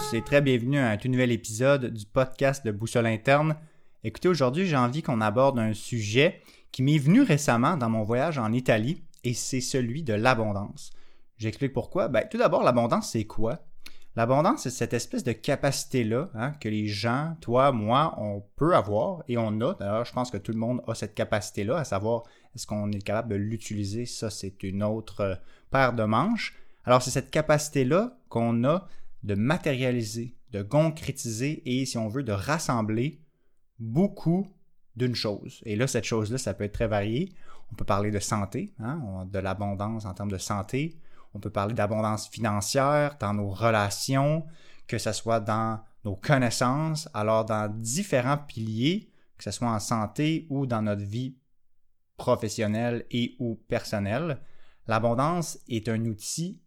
tous et très bienvenue à un tout nouvel épisode du podcast de Boussole Interne. Écoutez, aujourd'hui, j'ai envie qu'on aborde un sujet qui m'est venu récemment dans mon voyage en Italie et c'est celui de l'abondance. J'explique pourquoi. Ben, tout d'abord, l'abondance, c'est quoi? L'abondance, c'est cette espèce de capacité-là hein, que les gens, toi, moi, on peut avoir et on a. D'ailleurs, je pense que tout le monde a cette capacité-là, à savoir est-ce qu'on est capable de l'utiliser? Ça, c'est une autre euh, paire de manches. Alors, c'est cette capacité-là qu'on a de matérialiser, de concrétiser et, si on veut, de rassembler beaucoup d'une chose. Et là, cette chose-là, ça peut être très varié. On peut parler de santé, hein, de l'abondance en termes de santé. On peut parler d'abondance financière dans nos relations, que ce soit dans nos connaissances, alors dans différents piliers, que ce soit en santé ou dans notre vie professionnelle et ou personnelle. L'abondance est un outil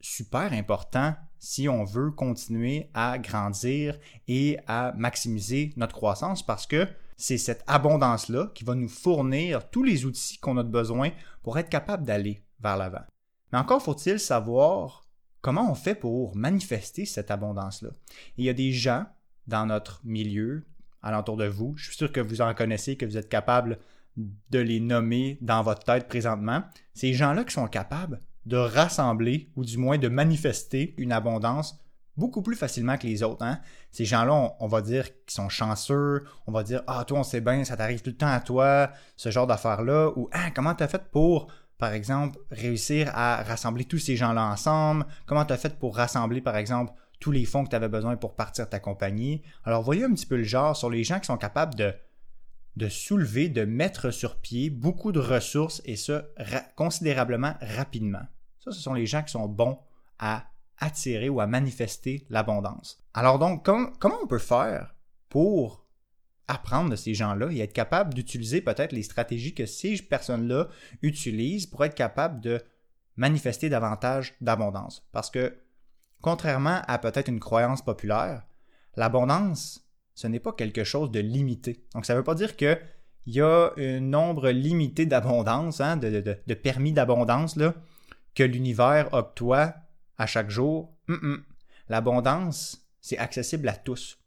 super important si on veut continuer à grandir et à maximiser notre croissance parce que c'est cette abondance-là qui va nous fournir tous les outils qu'on a besoin pour être capable d'aller vers l'avant. Mais encore faut-il savoir comment on fait pour manifester cette abondance-là. Il y a des gens dans notre milieu, alentour de vous, je suis sûr que vous en connaissez, que vous êtes capable de les nommer dans votre tête présentement. Ces gens-là qui sont capables de rassembler ou du moins de manifester une abondance beaucoup plus facilement que les autres. Hein? Ces gens-là, on, va dire qu'ils sont chanceux, on va dire Ah, toi, on sait bien, ça t'arrive tout le temps à toi, ce genre d'affaires-là, ou Ah, comment t'as fait pour, par exemple, réussir à rassembler tous ces gens-là ensemble, comment t'as fait pour rassembler, par exemple, tous les fonds que tu avais besoin pour partir ta compagnie. Alors, voyez un petit peu le genre sur les gens qui sont capables de de soulever, de mettre sur pied beaucoup de ressources et ça considérablement rapidement. Ça, ce sont les gens qui sont bons à attirer ou à manifester l'abondance. Alors donc, comment on peut faire pour apprendre de ces gens-là et être capable d'utiliser peut-être les stratégies que ces personnes-là utilisent pour être capable de manifester davantage d'abondance? Parce que, contrairement à peut-être une croyance populaire, l'abondance, ce n'est pas quelque chose de limité. Donc, ça ne veut pas dire qu'il y a un nombre limité d'abondance, hein, de, permis d'abondance que l'univers octroie à chaque jour. L'abondance, c'est accessible à tous.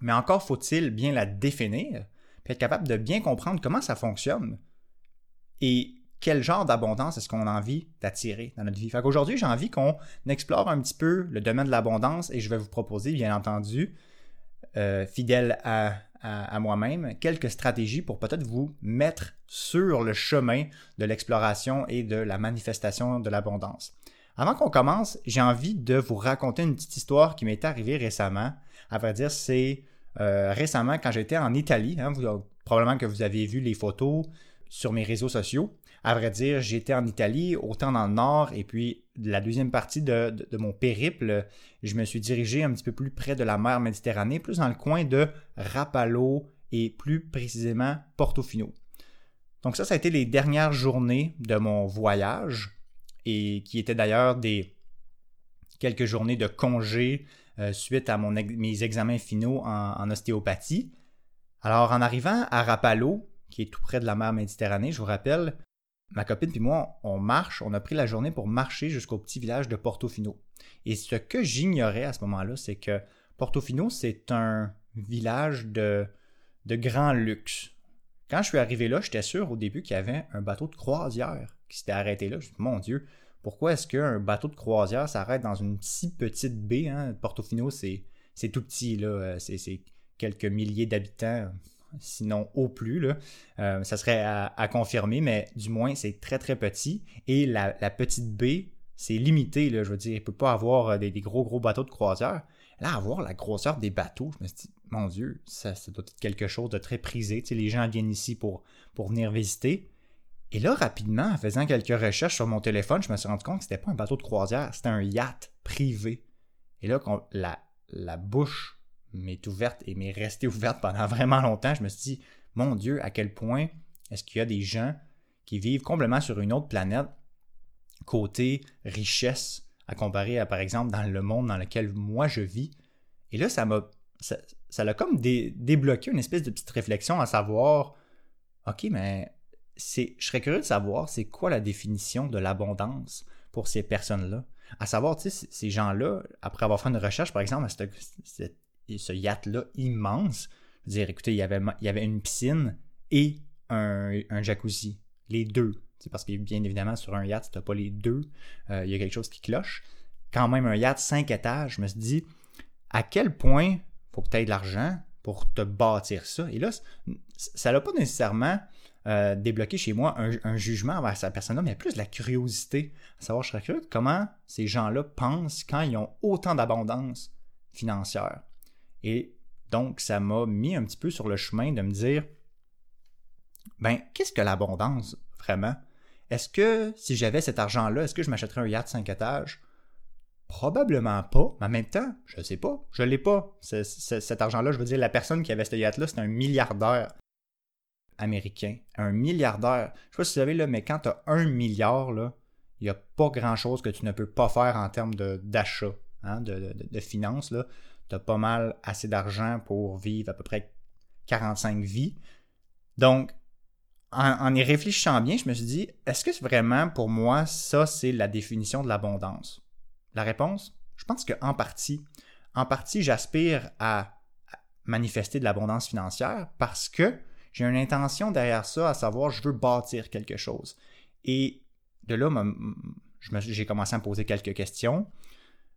Mais encore faut-il bien la définir, puis être capable de bien comprendre comment ça fonctionne et quel genre d'abondance est-ce qu'on a envie d'attirer dans notre vie. Fait qu'aujourd'hui, j'ai envie qu'on explore un petit peu le domaine de l'abondance et je vais vous proposer, bien entendu, euh, fidèle à, moi-même, quelques stratégies pour peut-être vous mettre sur le chemin de l'exploration et de la manifestation de l'abondance. Avant qu'on commence, j'ai envie de vous raconter une petite histoire qui m'est arrivée récemment. À vrai dire, c'est euh, récemment quand j'étais en Italie. Hein, probablement que vous avez vu les photos sur mes réseaux sociaux. À vrai dire, j'étais en Italie, autant dans le nord, et puis la deuxième partie de, mon périple, je me suis dirigé un petit peu plus près de la mer Méditerranée, plus dans le coin de Rapallo et plus précisément Portofino. Donc ça, ça a été les dernières journées de mon voyage, et qui étaient d'ailleurs des quelques journées de congé euh, suite à mes examens finaux en ostéopathie. Alors en arrivant à Rapallo, qui est tout près de la mer Méditerranée, je vous rappelle, ma copine et moi, on marche, on a pris la journée pour marcher jusqu'au petit village de Portofino. Et ce que j'ignorais à ce moment-là, c'est que Portofino, c'est un village de, de grand luxe. Quand je suis arrivé là, j'étais sûr au début qu'il y avait un bateau de croisière qui s'était arrêté là. Je me suis mon Dieu, pourquoi est-ce qu'un bateau de croisière s'arrête dans une si petite baie? Hein? Portofino, c'est, tout petit, là. C'est, c'est quelques milliers d'habitants sinon au plus. Là. Euh, ça serait à, confirmer, mais du moins, c'est très, très petit. Et la, petite baie, c'est limité. Je veux dire, il ne peut pas avoir euh, des, gros, gros bateaux de croisière. Là, avoir la grosseur des bateaux, je me suis dit, mon Dieu, ça, doit être quelque chose de très prisé. Tu les gens viennent ici pour, venir visiter. Et là, rapidement, en faisant quelques recherches sur mon téléphone, je me suis rendu compte que c'était pas un bateau de croisière, c'était un yacht privé. Et là, la, la bouche m'est ouverte et m'est restée ouverte pendant vraiment longtemps. Je me suis dit, mon Dieu, à quel point est-ce qu'il y a des gens qui vivent complètement sur une autre planète côté richesse à comparer à, par exemple, dans le monde dans lequel moi je vis. Et là, ça m'a. Ça, ça comme débloqué une espèce de petite réflexion à savoir, OK, mais je serais curieux de savoir c'est quoi la définition de l'abondance pour ces personnes-là. À savoir, tu sais, ces gens-là, après avoir fait une recherche, par exemple, à ce yacht-là immense, je veux dire, écoutez, il y avait, il y avait une piscine et un, un jacuzzi, les deux. C'est parce que, bien évidemment, sur un yacht, si tu n'as pas les deux, euh, il y a quelque chose qui cloche. Quand même, un yacht 5 étages, je me suis dit, à quel point faut que tu aies de l'argent pour te bâtir ça? Et là, ça n'a pas nécessairement euh, débloqué chez moi un, jugement envers cette personne-là, mais plus la curiosité. À savoir, je serais curieux de comment ces gens-là pensent quand ils ont autant d'abondance financière. Et donc, ça m'a mis un petit peu sur le chemin de me dire, ben, qu'est-ce que l'abondance vraiment? Est-ce que si j'avais cet argent-là, est-ce que je m'achèterais un yacht 5 étages? Probablement pas, mais en même temps, je ne sais pas. Je ne l'ai pas. cet argent-là, je veux dire, la personne qui avait ce yacht-là, c'est un milliardaire américain. Un milliardaire. Je ne sais pas si vous savez, là, mais quand tu as un milliard, il n'y a pas grand-chose que tu ne peux pas faire en termes d'achat, hein, de, de, finances. Tu as pas mal assez d'argent pour vivre à peu près 45 vies. Donc, en, y réfléchissant bien, je me suis dit, est-ce que vraiment pour moi, ça, c'est la définition de l'abondance? La réponse, je pense qu'en partie. En partie, j'aspire à manifester de l'abondance financière parce que j'ai une intention derrière ça, à savoir, je veux bâtir quelque chose. Et de là, j'ai commencé à me poser quelques questions.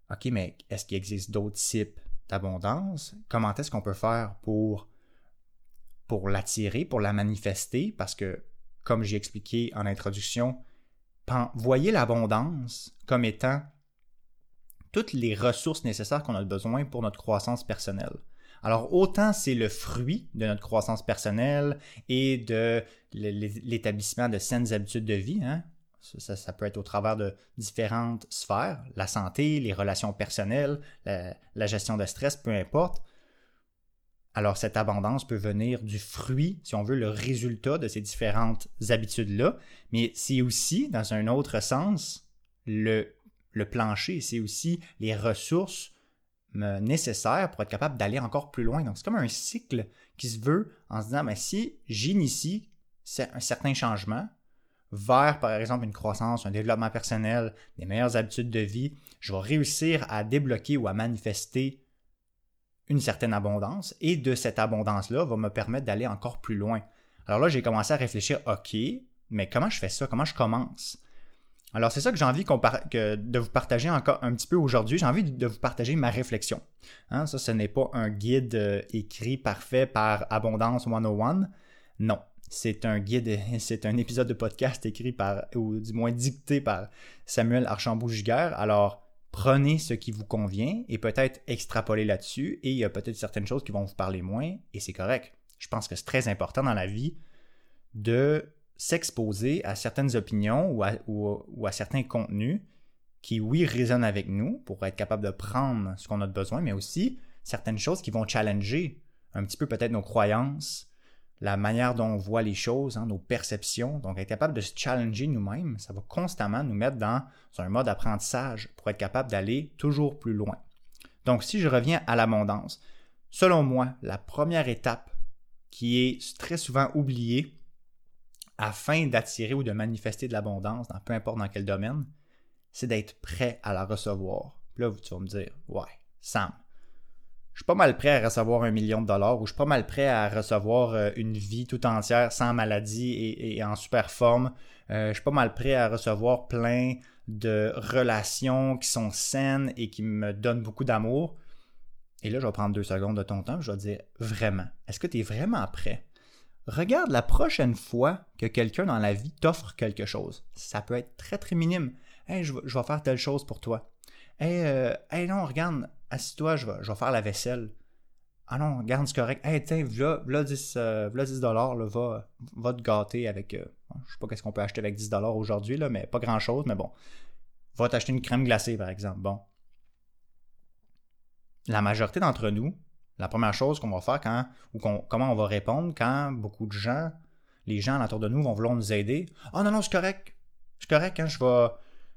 OK, mais est-ce qu'il existe d'autres types d'abondance? Comment est-ce qu'on peut faire pour, pour l'attirer, pour la manifester? Parce que, comme j'ai expliqué en introduction, voyez l'abondance comme étant toutes les ressources nécessaires qu'on a besoin pour notre croissance personnelle. Alors autant c'est le fruit de notre croissance personnelle et de l'établissement de saines habitudes de vie, hein. Ça, peut être au travers de différentes sphères, la santé, les relations personnelles, la, gestion de stress, peu importe. Alors cette abondance peut venir du fruit, si on veut, le résultat de ces différentes habitudes-là, mais c'est aussi, dans un autre sens, le le plancher, c'est aussi les ressources euh, nécessaires pour être capable d'aller encore plus loin. Donc, c'est comme un cycle qui se veut en se disant, mais si j'initie un certain changement vers, par exemple, une croissance, un développement personnel, des meilleures habitudes de vie, je vais réussir à débloquer ou à manifester une certaine abondance et de cette abondance-là va me permettre d'aller encore plus loin. Alors là, j'ai commencé à réfléchir, OK, mais comment je fais ça? Comment je commence? Alors, c'est ça que j'ai envie de vous partager encore un petit peu aujourd'hui. J'ai envie de vous partager ma réflexion. Hein, ça, ce n'est pas un guide euh, écrit parfait par Abondance 101. Non. C'est un guide, c'est un épisode de podcast écrit par, ou du moins dicté par Samuel Archambault-Giguère. Alors, prenez ce qui vous convient et peut-être extrapoler là-dessus. Et il y a peut-être certaines choses qui vont vous parler moins et c'est correct. Je pense que c'est très important dans la vie de s'exposer à certaines opinions ou à, certains contenus qui, oui, résonnent avec nous pour être capable de prendre ce qu'on a de besoin, mais aussi certaines choses qui vont challenger un petit peu peut-être nos croyances, la manière dont on voit les choses, hein, nos perceptions. Donc, être capable de se challenger nous-mêmes, ça va constamment nous mettre dans un mode apprentissage pour être capable d'aller toujours plus loin. Donc, si je reviens à l'abondance, selon moi, la première étape qui est très souvent oubliée, afin d'attirer ou de manifester de l'abondance, dans peu importe dans quel domaine, c'est d'être prêt à la recevoir. Puis là, tu vas me dire, ouais, Sam, je suis pas mal prêt à recevoir un million de dollars ou je suis pas mal prêt à recevoir euh, une vie tout entière sans maladie et, en super forme. Euh, je suis pas mal prêt à recevoir plein de relations qui sont saines et qui me donnent beaucoup d'amour. Et là, je vais prendre deux secondes de ton temps, je vais dire vraiment, est-ce que tu es vraiment prêt? Regarde la prochaine fois que quelqu'un dans la vie t'offre quelque chose. Ça peut être très très minime. Hey, je, vais faire telle chose pour toi. Hey, euh, hey non, regarde, assis-toi, je vais, faire la vaisselle. Ah non, regarde, c'est correct. Hey, tiens, voilà, 10, euh, dollars, va, va te gâter avec. Euh, je sais pas qu'est-ce qu'on peut acheter avec 10 dollars aujourd'hui, mais pas grand-chose, mais bon. Va t'acheter une crème glacée, par exemple. Bon. La majorité d'entre nous, la première chose qu'on va faire quand, ou comment on va répondre quand beaucoup de gens, les gens autour de nous vont vouloir nous aider. Ah oh, non, non, c'est correct. C'est correct, hein, je vais.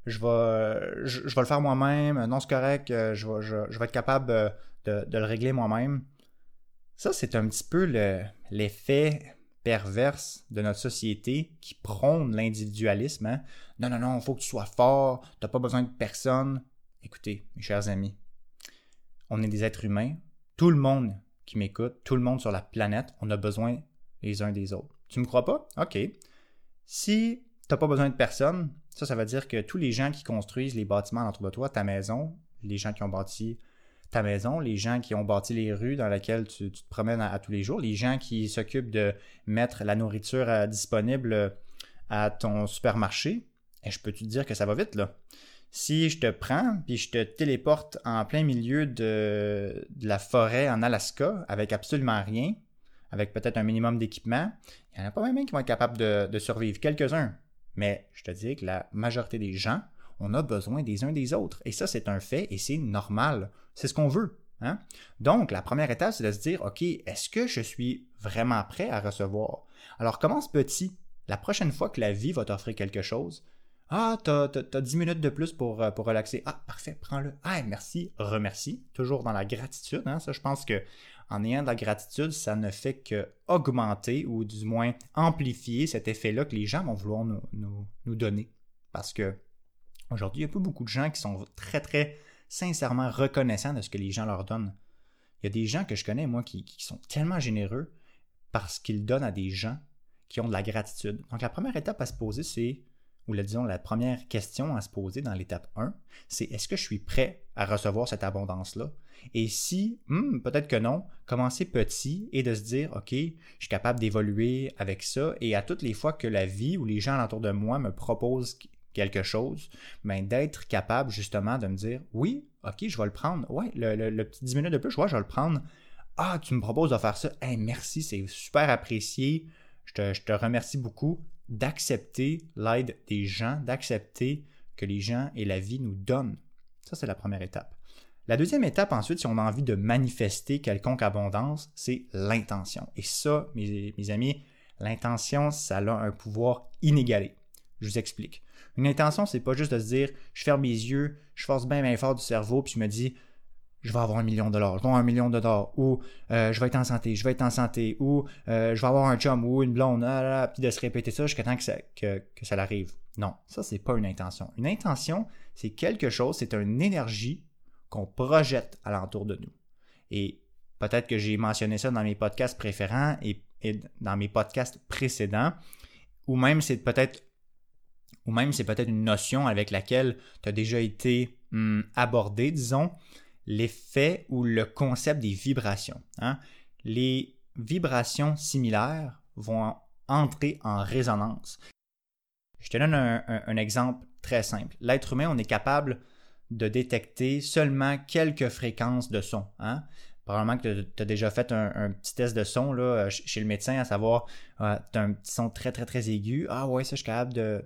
Je vais, le faire moi-même. Non, c'est correct. Euh, je vais, être capable de, le régler moi-même. Ça, c'est un petit peu l'effet perverse de notre société qui prône l'individualisme. Hein. Non, non, non, il faut que tu sois fort, tu n'as pas besoin de personne. Écoutez, mes chers amis, on est des êtres humains. Tout le monde qui m'écoute, tout le monde sur la planète, on a besoin les uns des autres. Tu me crois pas? OK. Si tu n'as pas besoin de personne, ça, ça veut dire que tous les gens qui construisent les bâtiments autour de toi, ta maison, les gens qui ont bâti ta maison, les gens qui ont bâti les rues dans lesquelles tu, te promènes à, tous les jours, les gens qui s'occupent de mettre la nourriture euh, disponible euh, à ton supermarché, et je peux te dire que ça va vite là? Si je te prends puis je te téléporte en plein milieu de, la forêt en Alaska avec absolument rien, avec peut-être un minimum d'équipement, il n'y en a pas même qui vont être capables de survivre. Quelques-uns. Mais je te dis que la majorité des gens, on a besoin des uns des autres. Et ça, c'est un fait et c'est normal. C'est ce qu'on veut. Hein? Donc, la première étape, c'est de se dire, OK, est-ce que je suis vraiment prêt à recevoir? Alors, commence petit. La prochaine fois que la vie va t'offrir quelque chose, ah, t'as, as, 10 minutes de plus pour, euh, pour relaxer. Ah, parfait, prends-le. Ah, merci, remercie. Toujours dans la gratitude. Hein? Ça, je pense que en ayant de la gratitude, ça ne fait que augmenter ou du moins amplifier cet effet-là que les gens vont vouloir nous, donner. Parce que aujourd'hui, il y a pas beaucoup de gens qui sont très, très sincèrement reconnaissants de ce que les gens leur donnent. Il y a des gens que je connais, moi, qui, sont tellement généreux parce qu'ils donnent à des gens qui ont de la gratitude. Donc, la première étape à se poser, c'est, ou la, disons, la première question à se poser dans l'étape 1, c'est est-ce que je suis prêt à recevoir cette abondance-là? Et si, hmm, peut-être que non, commencer petit et de se dire, OK, je suis capable d'évoluer avec ça. Et à toutes les fois que la vie ou les gens autour de moi me proposent quelque chose, ben, d'être capable justement de me dire oui, ok, je vais le prendre. Ouais, le, petit 10 minutes de plus, je je vais le prendre. Ah, tu me proposes de faire ça. Merci, c'est super apprécié. Je te remercie beaucoup d'accepter l'aide des gens, d'accepter que les gens et la vie nous donnent. Ça, c'est la première étape. La deuxième étape, ensuite, si on a envie de manifester quelconque abondance, c'est l'intention. Et ça, mes, amis, l'intention, ça a un pouvoir inégalé. Je vous explique. Une intention, c'est pas juste de se dire je ferme mes yeux, je force bien bien fort du cerveau, puis je me dis je vais avoir un million de dollars, je vais avoir un million de dollars, ou euh, je vais être en santé, je vais être en santé, ou euh, je vais avoir un chum ou une blonde, ah puis de se répéter ça jusqu'à temps que ça, que, que ça l'arrive. Non, ça, c'est pas une intention. Une intention, c'est quelque chose, c'est une énergie qu'on projette alentour de nous. Et peut-être que j'ai mentionné ça dans mes podcasts préférents et dans mes podcasts précédents, ou même c'est peut-être une notion avec laquelle tu as déjà été hmm, abordé, disons, l'effet ou le concept des vibrations. Hein. Les vibrations similaires vont entrer en résonance. Je te donne un, exemple très simple. L'être humain, on est capable de détecter seulement quelques fréquences de son. Hein. Que tu as déjà fait un, petit test de son là, chez le médecin, à savoir, euh, tu as un petit son très très très aigu. Ah ouais, ça, je suis capable de,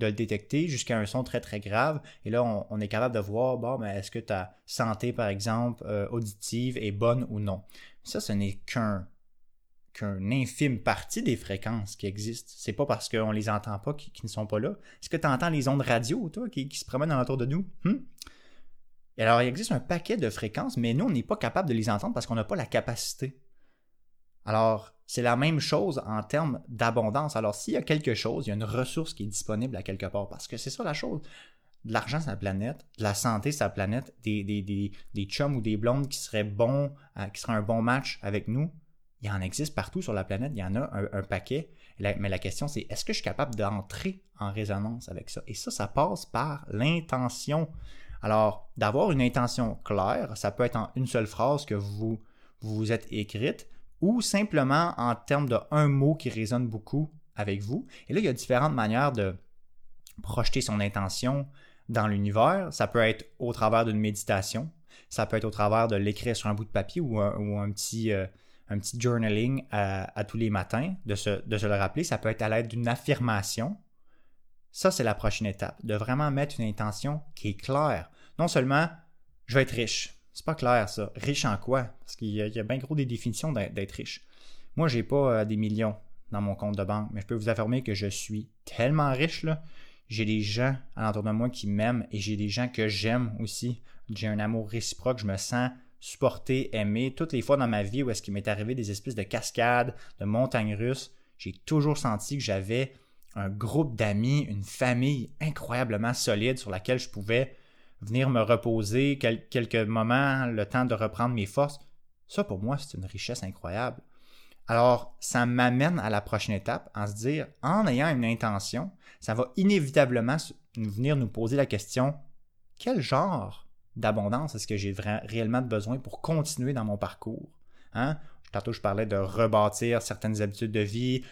le détecter jusqu'à un son très très grave. Et là, on, est capable de voir, bon, mais est-ce que ta santé, par exemple, euh, auditive est bonne ou non. Ça, ce n'est qu'un qu'une infime partie des fréquences qui existent. C'est pas parce qu'on les entend pas qu'ils ne sont pas là. Est-ce que tu entends les ondes radio, toi, qui, se promènent autour de nous? Hmm? Et alors, il existe un paquet de fréquences, mais nous, on n'est pas capable de les entendre parce qu'on n'a pas la capacité. Alors, c'est la même chose en termes d'abondance. Alors, s'il y a quelque chose, il y a une ressource qui est disponible à quelque part, parce que c'est ça la chose. De l'argent sur la planète, de la santé sur la planète, des, des chums ou des blondes qui seraient bons, euh, qui seraient un bon match avec nous, il en existe partout sur la planète, il y en a un, paquet. mais la question, c'est est-ce que je suis capable d'entrer en résonance avec ça? Et ça, ça passe par l'intention. Alors, d'avoir une intention claire, ça peut être en une seule phrase que vous vous êtes écrite, ou simplement en termes de un mot qui résonne beaucoup avec vous. Et là, il y a différentes manières de projeter son intention dans l'univers. Ça peut être au travers d'une méditation, ça peut être au travers de l'écrire sur un bout de papier ou un, petit, euh, un petit journaling à, tous les matins, de se, de se le rappeler. Ça peut être à l'aide d'une affirmation. Ça, c'est la prochaine étape, de vraiment mettre une intention qui est claire. Non seulement je vais être riche, c'est pas clair, ça. Riche en quoi? Parce qu'il y, a bien gros des définitions d'être riche. Moi, j'ai pas euh, des millions dans mon compte de banque, mais je peux vous affirmer que je suis tellement riche, là. J'ai des gens alentour de moi qui m'aiment et j'ai des gens que j'aime aussi. J'ai un amour réciproque, je me sens supporté, aimé. Toutes les fois dans ma vie où est-ce qu'il m'est arrivé des espèces de cascades, de montagnes russes, J'ai toujours senti que j'avais un groupe d'amis, une famille incroyablement solide sur laquelle je pouvais venir me reposer quelques moments, le temps de reprendre mes forces. Ça, pour moi, c'est une richesse incroyable. Alors, ça m'amène à la prochaine étape, en se dire, en ayant une intention, ça va inévitablement venir nous poser la question, quel genre d'abondance? Est-ce que j'ai réellement besoin pour continuer dans mon parcours? Hein? Tantôt, je parlais de rebâtir certaines habitudes de vie,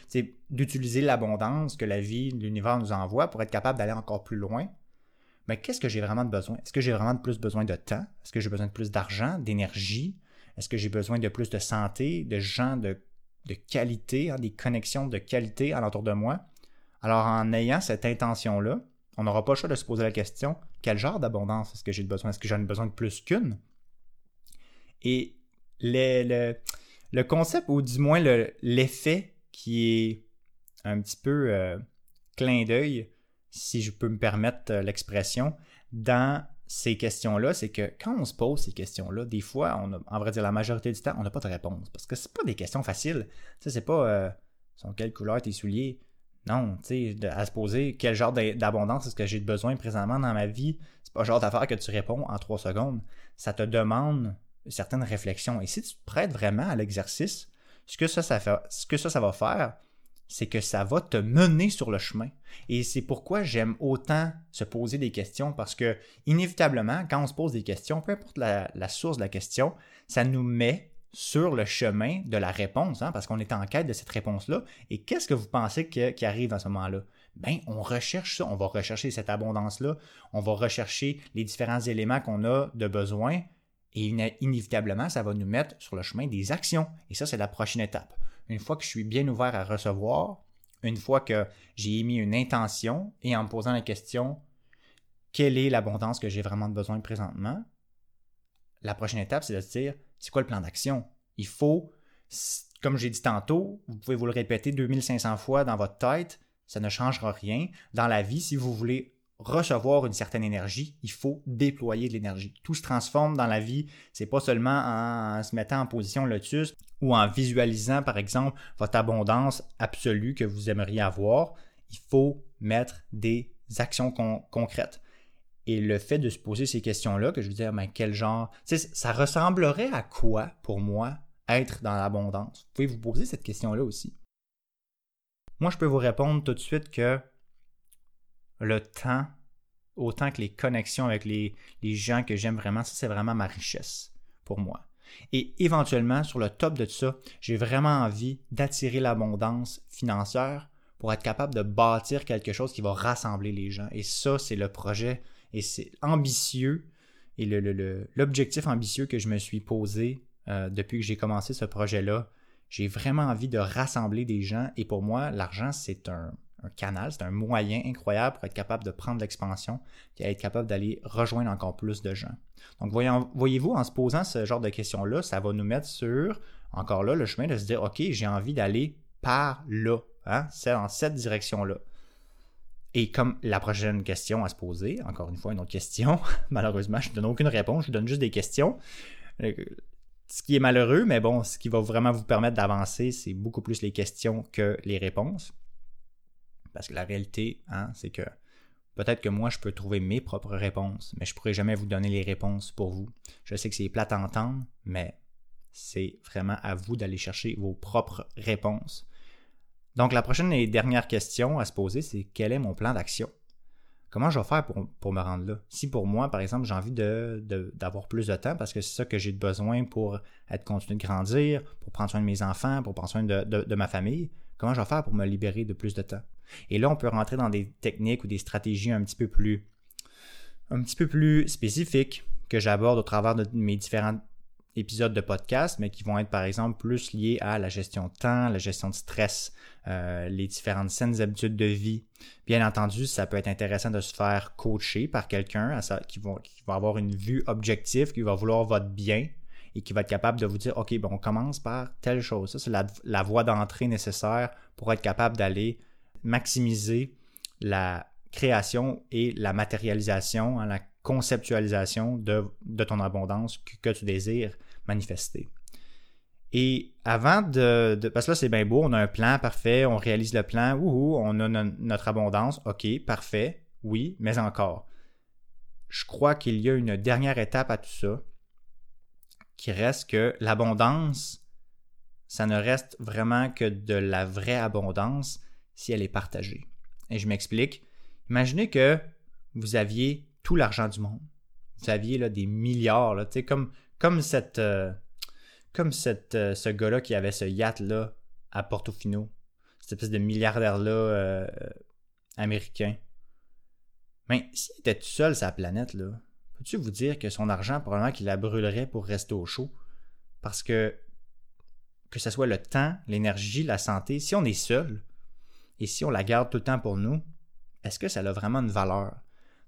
d'utiliser l'abondance que la vie, l'univers nous envoie pour être capable d'aller encore plus loin. Mais qu'est-ce que j'ai vraiment de besoin? Est-ce que j'ai vraiment de plus besoin de temps? Est-ce que j'ai besoin de plus d'argent, d'énergie? Est-ce que j'ai besoin de plus de santé, de gens de, qualité, hein, des connexions de qualité alentour de moi? Alors, en ayant cette intention-là, on n'aura pas le choix de se poser la question quel genre d'abondance est-ce que j'ai besoin? Est-ce que j'en ai besoin de plus qu'une? Et le, concept, ou du moins l'effet qui est un petit peu euh, clin d'œil, si je peux me permettre euh, l'expression, dans ces questions-là, c'est que quand on se pose ces questions-là, des fois, on en vrai dire la majorité du temps, on n'a pas de réponse. Parce que c'est pas des questions faciles. Tu sais, c'est pas euh, sont quelle couleur tes souliers? Non, tu sais, à se poser quel genre d'abondance est-ce que j'ai besoin présentement dans ma vie, c'est pas le genre d'affaire que tu réponds en trois secondes. Ça te demande certaines réflexions. Et si tu te prêtes vraiment à l'exercice, ce que ça, va faire, c'est que ça va te mener sur le chemin. Et c'est pourquoi j'aime autant se poser des questions, parce que inévitablement, quand on se pose des questions, peu importe la, source de la question, ça nous met sur le chemin de la réponse, hein, parce qu'on est en quête de cette réponse-là. Et qu'est-ce que vous pensez qui arrive à ce moment-là? Ben, on recherche ça, on va rechercher cette abondance-là, on va rechercher les différents éléments qu'on a de besoin, et inévitablement, ça va nous mettre sur le chemin des actions. Et ça, c'est la prochaine étape une fois que je suis bien ouvert à recevoir, une fois que j'ai émis une intention et en me posant la question quelle est l'abondance que j'ai vraiment besoin présentement, la prochaine étape, c'est de se dire c'est quoi le plan d'action? Il faut, comme j'ai dit tantôt, vous pouvez vous le répéter 2500 fois dans votre tête, ça ne changera rien. Dans la vie, si vous voulez recevoir une certaine énergie, il faut déployer de l'énergie. Tout se transforme dans la vie. C'est pas seulement en, se mettant en position lotus ou en visualisant, par exemple, votre abondance absolue que vous aimeriez avoir. Il faut mettre des actions concrètes. Et le fait de se poser ces questions-là, que je veux dire, mais quel genre, ça ressemblerait à quoi pour moi être dans l'abondance? Vous pouvez vous poser cette question-là aussi? Moi, je peux vous répondre tout de suite que le temps, autant que les connexions avec les, gens que j'aime vraiment, ça c'est vraiment ma richesse pour moi. Et éventuellement, sur le top de tout ça, j'ai vraiment envie d'attirer l'abondance financière pour être capable de bâtir quelque chose qui va rassembler les gens. Et ça, c'est le projet et c'est ambitieux et l'objectif ambitieux que je me suis posé euh, depuis que j'ai commencé ce projet-là. J'ai vraiment envie de rassembler des gens et pour moi, l'argent, c'est un, canal, c'est un moyen incroyable pour être capable de prendre l'expansion et être capable d'aller rejoindre encore plus de gens. Donc, voyez-vous, en se posant ce genre de questions-là, ça va nous mettre sur, encore là, le chemin de se dire, OK, j'ai envie d'aller par là, hein, c'est dans cette direction-là. Et comme la prochaine question à se poser, encore une fois, une autre question, malheureusement, je ne donne aucune réponse, je donne juste des questions. Euh, ce qui est malheureux, mais bon, ce qui va vraiment vous permettre d'avancer, c'est beaucoup plus les questions que les réponses. Parce que la réalité, hein, c'est que peut-être que moi, je peux trouver mes propres réponses, mais je ne pourrai jamais vous donner les réponses pour vous. Je sais que c'est plate à entendre, mais c'est vraiment à vous d'aller chercher vos propres réponses. Donc, la prochaine et dernière question à se poser, c'est quel est mon plan d'action? Comment je vais faire pour, me rendre là? Si pour moi, par exemple, j'ai envie d'avoir de, plus de temps parce que c'est ça que j'ai besoin pour être continué de grandir, pour prendre soin de mes enfants, pour prendre soin de ma famille, comment je vais faire pour me libérer de plus de temps? Et là, on peut rentrer dans des techniques ou des stratégies un petit peu plus, un petit peu plus spécifiques que j'aborde au travers de mes différents épisodes de podcast, mais qui vont être par exemple plus liés à la gestion de temps, la gestion de stress, euh, les différentes saines habitudes de vie. Bien entendu, ça peut être intéressant de se faire coacher par quelqu'un qui va, avoir une vue objective, qui va vouloir votre bien et qui va être capable de vous dire, OK, bon, on commence par telle chose. Ça, c'est la, la voie d'entrée nécessaire pour être capable d'aller maximiser la création et la matérialisation, hein, la conceptualisation de, ton abondance que, tu désires manifester. Et avant de, Parce que là, c'est bien beau, on a un plan parfait, on réalise le plan, ouhou, on a notre abondance, ok, parfait, oui, mais encore. Je crois qu'il y a une dernière étape à tout ça, qui reste que l'abondance, ça ne reste vraiment que de la vraie abondance si elle est partagée. Et je m'explique. Imaginez que vous aviez tout l'argent du monde. Vous aviez là, des milliards, là, comme, comme cette, euh, euh, ce gars-là qui avait ce yacht-là à Portofino, cette espèce de milliardaire-là euh, américain. Mais s'il était tout seul sa planète, là, peux-tu vous dire que son argent, probablement qu'il la brûlerait pour rester au chaud? Parce que, que ce soit le temps, l'énergie, la santé, si on est seul, et si on la garde tout le temps pour nous, est-ce que ça a vraiment une valeur?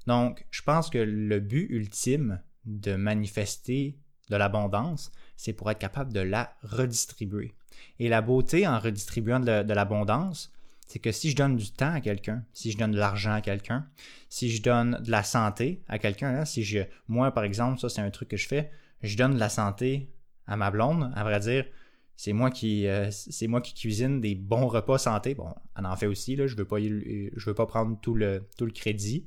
Donc, je pense que le but ultime de manifester de l'abondance, c'est pour être capable de la redistribuer. Et la beauté en redistribuant de, l'abondance, c'est que si je donne du temps à quelqu'un, si je donne de l'argent à quelqu'un, si je donne de la santé à quelqu'un, hein, si je, moi par exemple, ça c'est un truc que je fais, je donne de la santé à ma blonde, à vrai dire, c'est moi qui euh, c'est moi qui cuisine des bons repas santé. Bon, elle en fait aussi là, je veux pas veux pas prendre tout le crédit,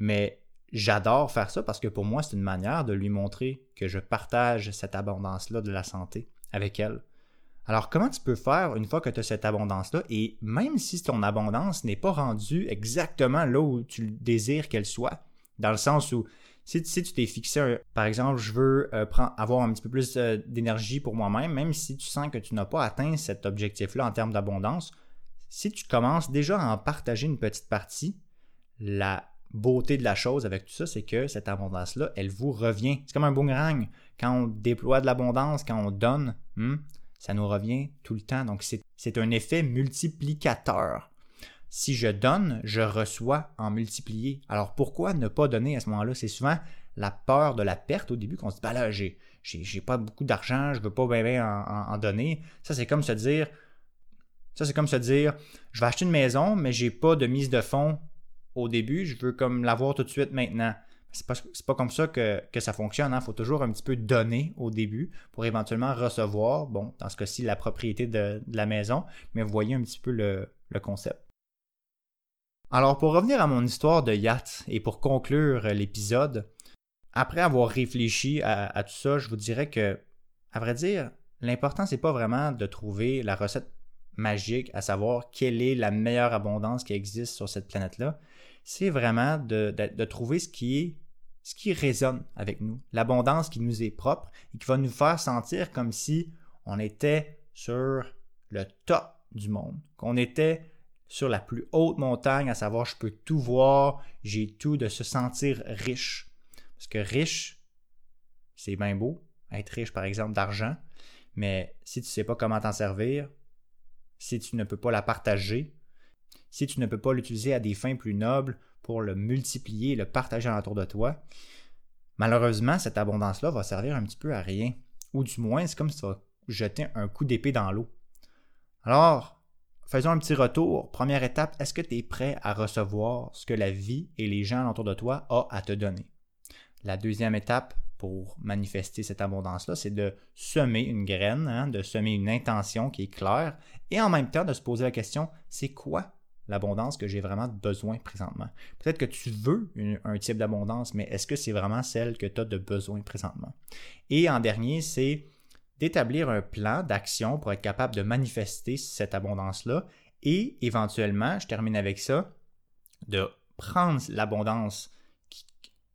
mais j'adore faire ça parce que pour moi, c'est une manière de lui montrer que je partage cette abondance-là de la santé avec elle. Alors, comment tu peux faire une fois que tu as cette abondance-là? Et même si ton abondance n'est pas rendue exactement là où tu désires qu'elle soit, dans le sens où si, tu t'es fixé, par exemple, je veux euh, avoir un petit peu plus euh, d'énergie pour moi-même, même si tu sens que tu n'as pas atteint cet objectif-là en termes d'abondance, si tu commences déjà à en partager une petite partie, la beauté de la chose avec tout ça, c'est que cette abondance-là, elle vous revient. C'est comme un boomerang. Quand on déploie de l'abondance, quand on donne, hmm, ça nous revient tout le temps. Donc, c'est un effet multiplicateur. Si je donne, je reçois en multiplié. Alors, pourquoi ne pas donner à ce moment-là? C'est souvent la peur de la perte au début qu'on se dit, bah là, j'ai, pas beaucoup d'argent, je veux pas bien, en, en, donner. Ça, c'est comme se dire, ça, c'est comme se dire, je vais acheter une maison, mais j'ai pas de mise de fonds au début, je veux comme l'avoir tout de suite maintenant. C'est pas, pas comme ça que, ça fonctionne. Il hein. faut toujours un petit peu donner au début pour éventuellement recevoir, bon, dans ce cas-ci, la propriété de, la maison, mais vous voyez un petit peu le, concept. Alors, pour revenir à mon histoire de yacht et pour conclure l'épisode, après avoir réfléchi à, à, tout ça, je vous dirais que, à vrai dire, l'important, c'est pas vraiment de trouver la recette magique, à savoir quelle est la meilleure abondance qui existe sur cette planète-là c'est vraiment de, trouver ce qui est ce qui résonne avec nous, l'abondance qui nous est propre et qui va nous faire sentir comme si on était sur le top du monde, qu'on était sur la plus haute montagne, à savoir je peux tout voir, j'ai tout, de se sentir riche. Parce que riche, c'est bien beau, être riche par exemple d'argent, mais si tu ne sais pas comment t'en servir, si tu ne peux pas la partager, si tu ne peux pas l'utiliser à des fins plus nobles pour le multiplier, le partager autour de toi, malheureusement, cette abondance-là va servir un petit peu à rien. Ou du moins, c'est comme si tu vas jeter un coup d'épée dans l'eau. Alors, faisons un petit retour. Première étape, est-ce que tu es prêt à recevoir ce que la vie et les gens autour de toi ont à te donner? La deuxième étape pour manifester cette abondance-là, c'est de semer une graine, hein, de semer une intention qui est claire et en même temps de se poser la question, c'est quoi l'abondance que j'ai vraiment besoin présentement. Peut-être que tu veux un type d'abondance, mais est-ce que c'est vraiment celle que tu as de besoin présentement? Et en dernier, c'est d'établir un plan d'action pour être capable de manifester cette abondance-là et éventuellement, je termine avec ça, de prendre l'abondance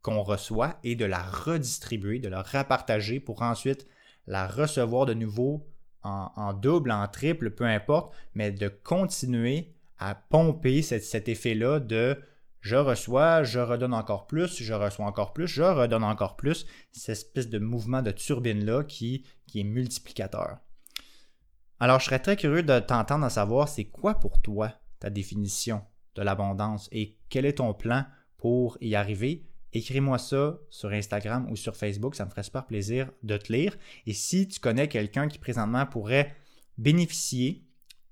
qu'on reçoit et de la redistribuer, de la repartager pour ensuite la recevoir de nouveau en, en double, en triple, peu importe, mais de continuer à pomper cet, effet-là de je reçois, je redonne encore plus, je reçois encore plus, je redonne encore plus, cette espèce de mouvement de turbine-là qui, qui est multiplicateur. Alors, je serais très curieux de t'entendre à savoir c'est quoi pour toi ta définition de l'abondance et quel est ton plan pour y arriver? Écris-moi ça sur Instagram ou sur Facebook, ça me ferait super plaisir de te lire. Et si tu connais quelqu'un qui présentement pourrait bénéficier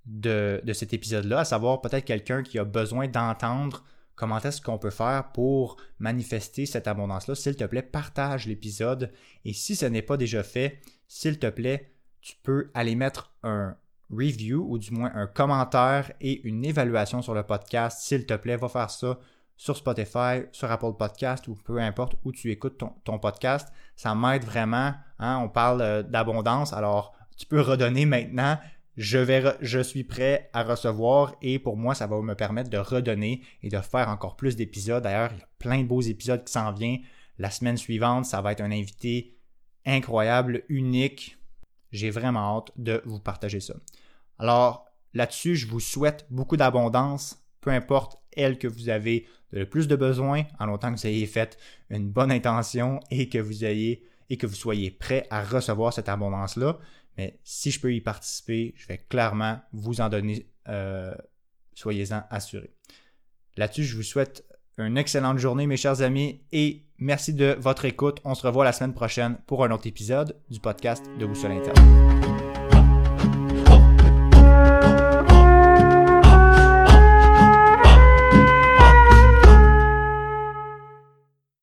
de, cet épisode-là, à savoir peut-être quelqu'un qui a besoin d'entendre comment est-ce qu'on peut faire pour manifester cette abondance-là. S'il te plaît, partage l'épisode. Et si ce n'est pas déjà fait, s'il te plaît, tu peux aller mettre un review ou du moins un commentaire et une évaluation sur le podcast. S'il te plaît, va faire ça sur Spotify, sur Apple Podcast ou peu importe où tu écoutes ton, podcast. Ça m'aide vraiment. Hein. On parle euh, d'abondance, alors tu peux redonner maintenant. Je, suis prêt à recevoir et pour moi, ça va me permettre de redonner et de faire encore plus d'épisodes. D'ailleurs, il y a plein de beaux épisodes qui s'en viennent. La semaine suivante, ça va être un invité incroyable, unique. J'ai vraiment hâte de vous partager ça. Alors là-dessus, je vous souhaite beaucoup d'abondance, peu importe elle que vous avez le plus de besoin, en longtemps que vous ayez fait une bonne intention et que vous ayez et que vous soyez prêt à recevoir cette abondance-là. Mais si je peux y participer, je vais clairement vous en donner, euh, soyez-en assurés. Là-dessus, je vous souhaite une excellente journée, mes chers amis, et merci de votre écoute. On se revoit la semaine prochaine pour un autre épisode du podcast de Boussole Interne.